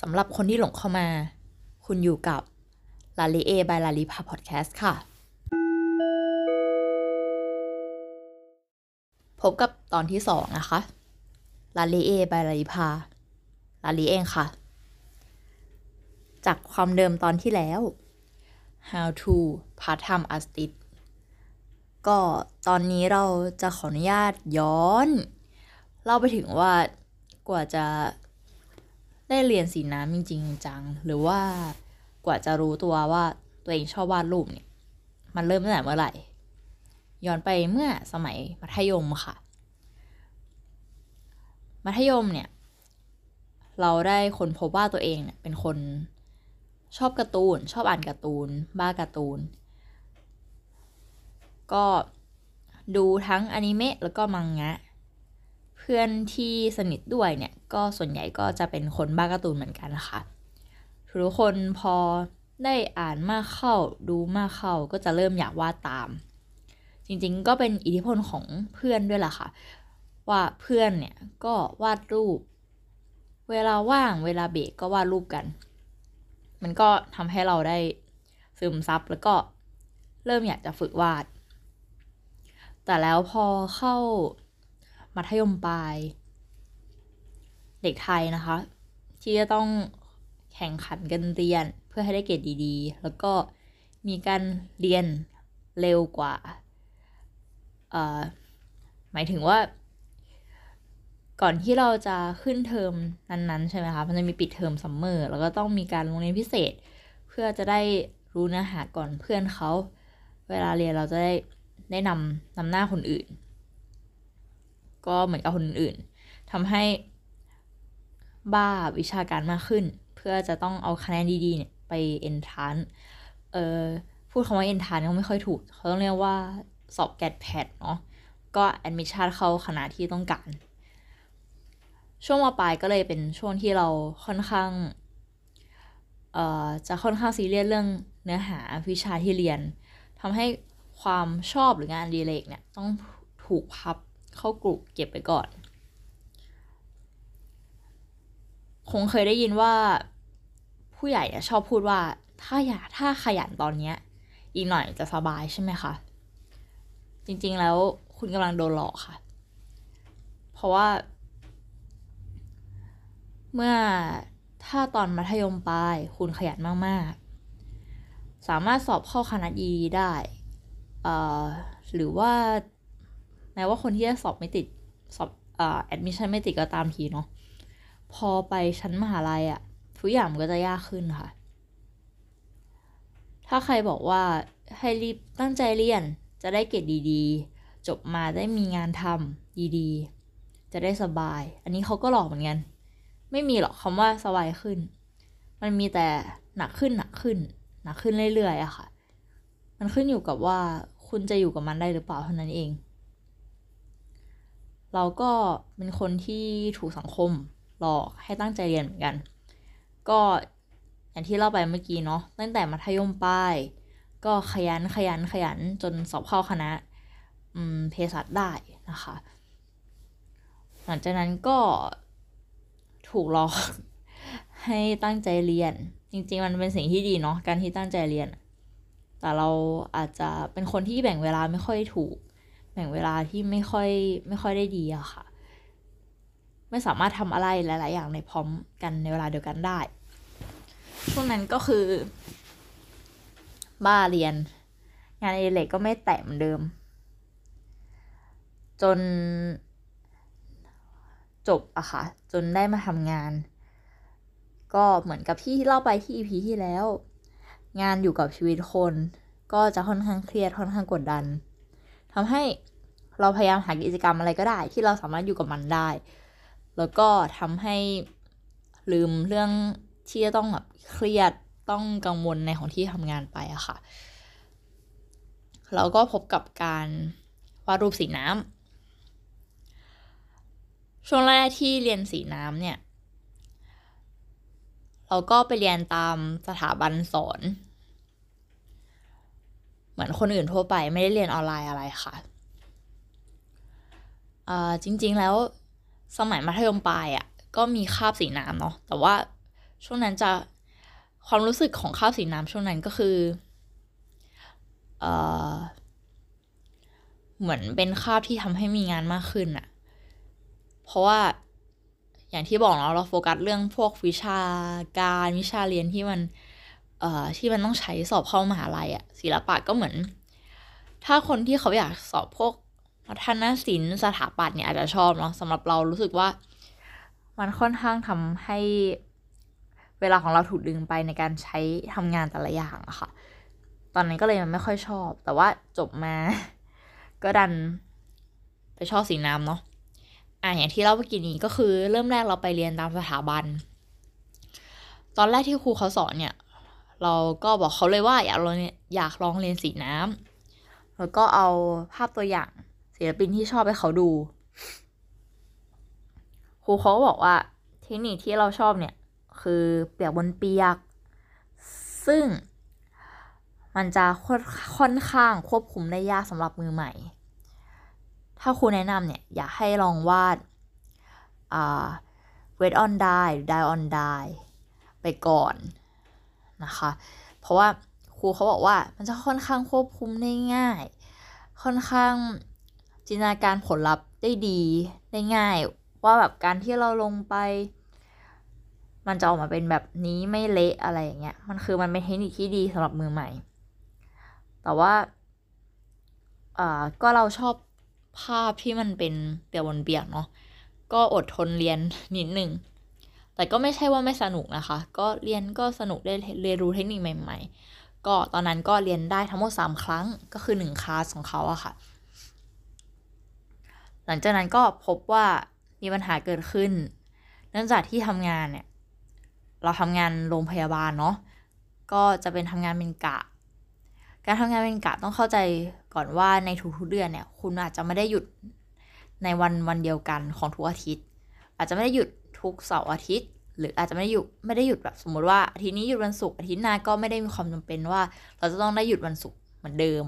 สำหรับคนที่หลงเข้ามา คุณอยู่กับลาลีเอบายลาลีพาพอดแคสต์ค่ะ พบกับตอนที่สองนะคะลาลีเอบายลาลีพาลาลีเองค่ะ จากความเดิมตอนที่แล้ว how to part time artist ก็ตอนนี้เราจะขออนุญาตย้อน เล่าไปถึงว่ากว่าจะ ได้เรียนสีน้ำจริงๆจัง หรือว่ากว่าจะรู้ตัวว่าตัวเองชอบวาดรูปเนี่ย มันเริ่มตั้งแต่เมื่อไหร่ ย้อนไปเมื่อสมัยมัธยมค่ะ มัธยมเนี่ย เราได้คนพบว่าตัวเองเนี่ยเป็นคนชอบการ์ตูน ชอบอ่านการ์ตูน บ้าการ์ตูน ก็ดูทั้งอนิเมะแล้วก็มังงะ พื่อนที่สนิทด้วยเนี่ยก็ส่วนใหญ่ก็จะเป็นคนบ้าการ์ตูนเหมือนกันนะคะทุกคนพอได้อ่านมากเข้าดูมากเข้าก็จะเริ่มอยากวาดตาม จริงๆก็เป็นอิทธิพลของเพื่อนด้วยล่ะค่ะ ว่าเพื่อนเนี่ยก็วาดรูป เวลาว่างเวลาเบรกก็วาดรูปกัน มันก็ทำให้เราได้ซึมซับแล้วก็เริ่มอยากจะฝึกวาด แต่แล้วพอเข้า มัธยมปลาย เด็กไทยนะคะ ที่จะต้องแข่งขันกันเรียนเพื่อให้ได้เกรดดีๆ แล้วก็มีการเรียนเร็วกว่า หมายถึงว่า ก่อนที่เราจะขึ้นเทอมนั้นๆ ใช่ไหมคะ มันจะมีปิดเทอม summer แล้วก็ต้องมีการลงเรียนพิเศษ เพื่อจะได้รู้เนื้อหาก่อนเพื่อนเขา เวลาเรียนเราจะได้ได้นำนำหน้าคนอื่น ก็เหมือนกับคนอื่นทำให้บ้าวิชาการมากขึ้น เพื่อจะต้องเอาคะแนนดีๆเนี่ยไปเอนทรานซ์เออพูดคำว่าเอนทรานซ์เขาไม่ค่อยถูก เขาต้องเรียกว่าสอบ GAT PAT เนาะก็แอดมิชชั่นเข้าคณะที่ต้องการ ช่วงมปลายก็เลยเป็นช่วงที่เราค่อนข้างเอ่อจะค่อนข้างซีเรียสเรื่องเนื้อหาวิชาที่เรียนทำให้ความชอบหรืองานอดิเรกเนี่ยต้องถูกพับ เข้ากลุ่มเก็บไปก่อน คงเคยได้ยินว่า ผู้ใหญ่ชอบพูดว่าถ้าอยากถ้าขยันตอนเนี้ย อีกหน่อยจะสบายใช่ไหมคะจริงๆแล้วคุณกำลังโดนหลอกค่ะ เพราะว่า เมื่อถ้าตอนมัธยมปลายคุณขยันมากๆ สามารถสอบเข้าคณะดีได้ หรือว่า แม้ว่าคนที่จะสอบไม่ติดสอบแอดมิชชั่นไม่ติดก็ตามทีเนาะพอไปชั้นมหาลัยอะทุกอย่างมันก็จะยากขึ้นค่ะ ถ้าใครบอกว่าให้รีบตั้งใจเรียนจะได้เกรดดีๆ จบมาได้มีงานทำดีๆ จะได้สบาย อันนี้เขาก็หลอกเหมือนกัน ไม่มีหรอกคำว่าสบายขึ้น มันมีแต่หนักขึ้นหนักขึ้น หนักขึ้นเรื่อยๆอะค่ะ มันขึ้นอยู่กับว่าคุณจะอยู่กับมันได้หรือเปล่าเท่านั้นเอง เราก็เป็นคนที่ถูกสังคมหลอกให้ตั้งใจเรียนเหมือนกัน ก็อย่างที่เล่าไปเมื่อกี้เนาะตั้งแต่มัธยมปลายก็ขยันขยันขยันจนสอบเข้าคณะเภสัชได้นะคะ หลังจากนั้นก็ถูกหลอกให้ตั้งใจเรียน จริง ๆ มันเป็นสิ่งที่ดีเนาะการที่ตั้งใจเรียน แต่เราอาจจะเป็นคนที่แบ่งเวลาไม่ค่อยถูก แบ่งเวลาที่ไม่ค่อยไม่ค่อยได้ดีอะค่ะ ไม่สามารถทำอะไรหลาย ๆ อย่างในพร้อมกันในเวลาเดียวกันได้ ช่วงนั้นก็คือ บ้าเรียน งานเอเล็กก็ไม่แตะเหมือนเดิม จนจบอะค่ะ จนได้มาทำงาน ก็เหมือนกับที่เล่าไปที่อีพีที่แล้ว งานอยู่กับชีวิตคน ก็จะค่อนข้างเครียดค่อนข้างกดดัน ทำให้เราพยายามหากิจกรรมอะไรก็ได้ ที่เราสามารถอยู่กับมันได้ แล้วก็ทำให้ลืมเรื่องที่จะต้องแบบเครียดต้องกังวลในของที่ทำงานไปอะค่ะเราก็พบกับการวาดรูปสีน้ำช่วงแรกที่เรียนสีน้ำเนี่ย เราก็ไปเรียนตามสถาบันสอน เหมือนคนอื่นทั่วไปไม่ได้เรียนออนไลน์อะไรค่ะจริงๆแล้วสมัยมัธยมปลายอะ่ะก็มีคาบสีน้ำเนาะแต่ว่าช่วงนั้นจะความรู้สึกของข้าวสีน้ำช่วงนั้นก็คือเอ่อเหมือนเป็นคาบที่ทำให้มีงานมากขึ้นอะเพราะว่าอย่างที่บอกเนาะเราโฟกัสเรื่องพวกวิชาการวิชาเรียนที่มัน เอ่อที่มันต้องใช้สอบเข้ามหาลัยอะศิลปะก็เหมือน ถ้าคนที่เขาอยากสอบพวกวัฒนศิลป์สถาปัตย์เนี่ยอาจจะชอบเนาะสำหรับเรารู้สึกว่ามันค่อนข้างทำให้เวลาของเราถูกดึงไปในการใช้ทำงานแต่ละอย่างอะค่ะ ตอนนั้นก็เลยมันไม่ค่อยชอบ แต่ว่าจบมา ก็ดันไปชอบสีน้ำเนาะอะอย่างที่เล่าเมื่อกี้นี้ก็คือเริ่มแรกเราไปเรียนตามสถาบัน ตอนแรกที่ครูเขาสอนเนี่ย เราก็บอกเขาเลยว่าอยากลองอยากลองเรียนสีน้ำแล้วก็เอาภาพตัวอย่างศิลปินที่ชอบให้เขาดูครูเขาก็บอกว่าเทคนิคที่เราชอบเนี่ย คือเปียกบนเปียก ซึ่งมันจะค่อนข้างควบคุมได้ยากสำหรับมือใหม่ ถ้าครูแนะนำเนี่ย อยากให้ลองวาดอ่า wet on dye dye on dye ไปก่อน นะคะ เพราะว่าครูเขาบอกว่ามันจะค่อนข้างควบคุมได้ง่าย ค่อนข้างจินตนาการผลลัพธ์ได้ดีได้ง่าย ว่าแบบการที่เราลงไป มันจะออกมาเป็นแบบนี้ไม่เละอะไรอย่างเงี้ยมันคือมันเป็นเทคนิคที่ดีสำหรับมือใหม่ แต่ว่าอ่าก็เราชอบภาพที่มันเป็นเปียกบนเปียกเนาะก็อดทนเรียนนิดหนึ่ง แต่ก็ไม่ใช่ว่าไม่สนุกนะคะ ก็เรียนก็สนุกได้เรียนรู้เทคนิคใหม่ ๆ ก็ตอนนั้นก็เรียนได้ทั้งหมดสามครั้งก็คือหนึ่งคลาสของเขาอะค่ะ หลังจากนั้นก็พบว่ามีปัญหาเกิดขึ้น เนื่องจากที่ทำงานเนี่ย เราทำงานโรงพยาบาลเนาะก็จะเป็นทำงานเป็นกะ การทำงานเป็นกะต้องเข้าใจก่อนว่าในทุกๆเดือนเนี่ย คุณอาจจะไม่ได้หยุดในวันวันเดียวกันของทุกอาทิตย์ อาจจะไม่ได้หยุด ทุกเสาร์อาทิตย์ หรืออาจจะไม่ได้หยุดไม่ได้หยุดแบบสมมติว่าอาทิตย์นี้หยุดวันศุกร์อาทิตย์หน้าก็ไม่ได้มีความจำเป็นว่า เราจะต้องได้หยุดวันศุกร์เหมือนเดิม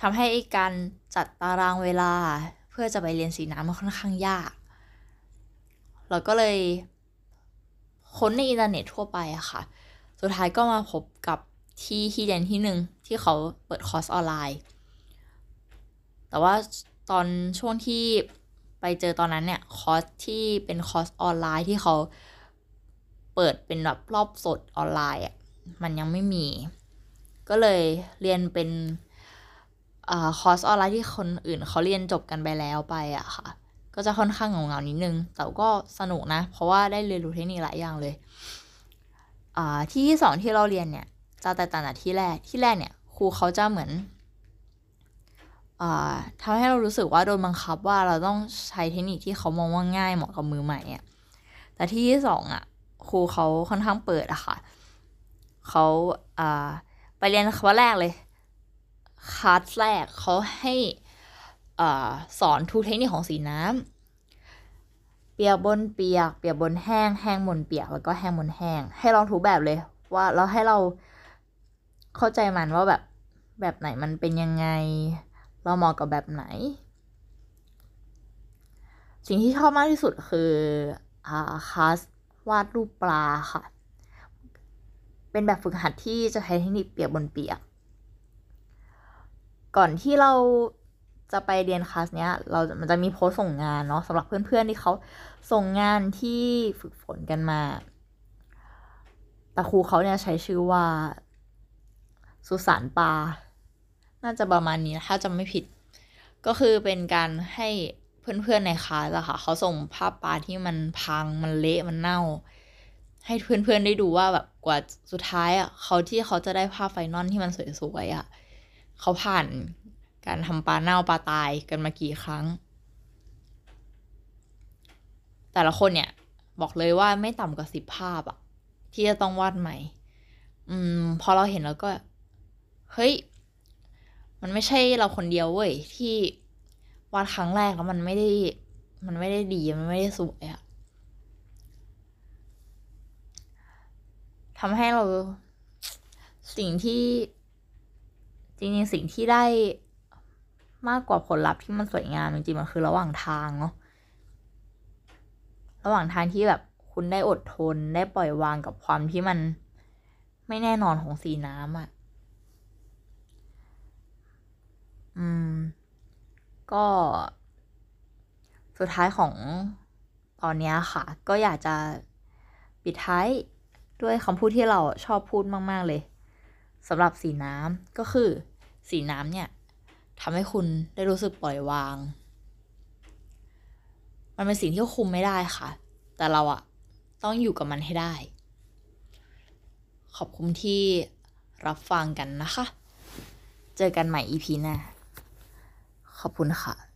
ทำให้การจัดตารางเวลาเพื่อจะไปเรียนสีน้ำมันค่อนข้างยาก เราก็เลยค้นในอินเทอร์เน็ตทั่วไปอะค่ะ สุดท้ายก็มาพบกับที่ที่เรียนที่หนึ่งที่เขาเปิดคอร์สออนไลน์ แต่ว่าตอนช่วงที่ ไปเจอตอนนั้นเนี่ยคอร์สที่เป็นคอร์สออนไลน์ที่เขาเปิดเป็นแบบรอบสดออนไลน์อะมันยังไม่มี ก็เลยเรียนเป็นอคอร์สออนไลน์ที่คนอื่นเขาเรียนจบกันไปแล้วไปอะค่ะ ก็จะค่อนข้างเหงาๆนิดนึง แต่ก็สนุกนะ เพราะว่าได้เรียนรู้เทคนิคหลายอย่างเลยที่ที่สองที่เราเรียนเนี่ยจะแตกต่างจากที่แรกที่แรกเนี่ยครูเขาจะเหมือน ทำให้เรารู้สึกว่าโดนบังคับว่าเราต้องใช้เทคนิคที่เขามองว่าง่ายเหมาะกับมือใหม่อะแต่ที่ที่สองอะครูเขาค่อนข้างเปิดอะค่ะเขาไปเรียนครั้งแรกเลยคลาสแรกเขาให้สอนทุกเทคนิคของสีน้ำเปียกบนเปียก เปียกบนแห้ง แห้งบนเปียก แล้วก็แห้งบนแห้ง ให้ลองทุกแบบเลย ว่าแล้วให้เราเข้าใจมันว่าแบบแบบไหนมันเป็นยังไง เราเหมาะกับแบบไหน สิ่งที่ชอบมากที่สุดคืออาคาสวาดรูปปลาค่ะ เป็นแบบฝึกหัดที่จะใช้เทคนิคเปียกบนเปียก ก่อนที่เราจะไปเรียนคลาสเนี้ย เรามันจะมีโพสส่งงานเนาะสำหรับเพื่อนๆที่เขาส่งงานที่ฝึกฝนกันมาแต่ครูเขาเนี่ยใช้ชื่อว่า สุสานปลา น่าจะประมาณนี้ถ้าจำไม่ผิด ก็คือเป็นการให้เพื่อนๆในคลาสอะค่ะเขาส่งภาพปลาที่มันพังมันเละมันเน่า ให้เพื่อนๆได้ดูว่าแบบกว่าสุดท้ายอะเขาที่เขาจะได้ภาพไฟนอลที่มันสวยๆอะเขาผ่านการทำปลาเน่าปลาตายกันมากี่ครั้ง แต่ละคนเนี่ยบอกเลยว่าไม่ต่ำกว่าสิบภาพอะที่จะต้องวาดใหม่ อืม พอเราเห็นแล้วก็ เฮ้ย มันไม่ใช่เราคนเดียวเว้ยที่วาดครั้งแรกแล้วมันไม่ได้ มันไม่ได้ดีมันไม่ได้สวยอะทำให้เราสิ่งที่ จริงๆสิ่งที่ได้มากกว่าผลลัพธ์ที่มันสวยงามจริงๆมันคือระหว่างทางเนาะระหว่างทางที่แบบคุณได้อดทนได้ปล่อยวางกับความที่มันไม่แน่นอนของสีน้ำอะ อืม ก็ สุดท้ายของตอนนี้ค่ะ ก็อยากจะปิดท้ายด้วยคำพูดที่เราชอบพูดมาก ๆ เลยสำหรับสีน้ำก็คือสีน้ำเนี่ยทำให้คุณได้รู้สึกปล่อยวาง มันเป็นสิ่งที่คุมไม่ได้ค่ะ แต่เราอะต้องอยู่กับมันให้ได้ ขอบคุณที่รับฟังกันนะคะ เจอกันใหม่ EP หน้า ขอบคุณค่ะ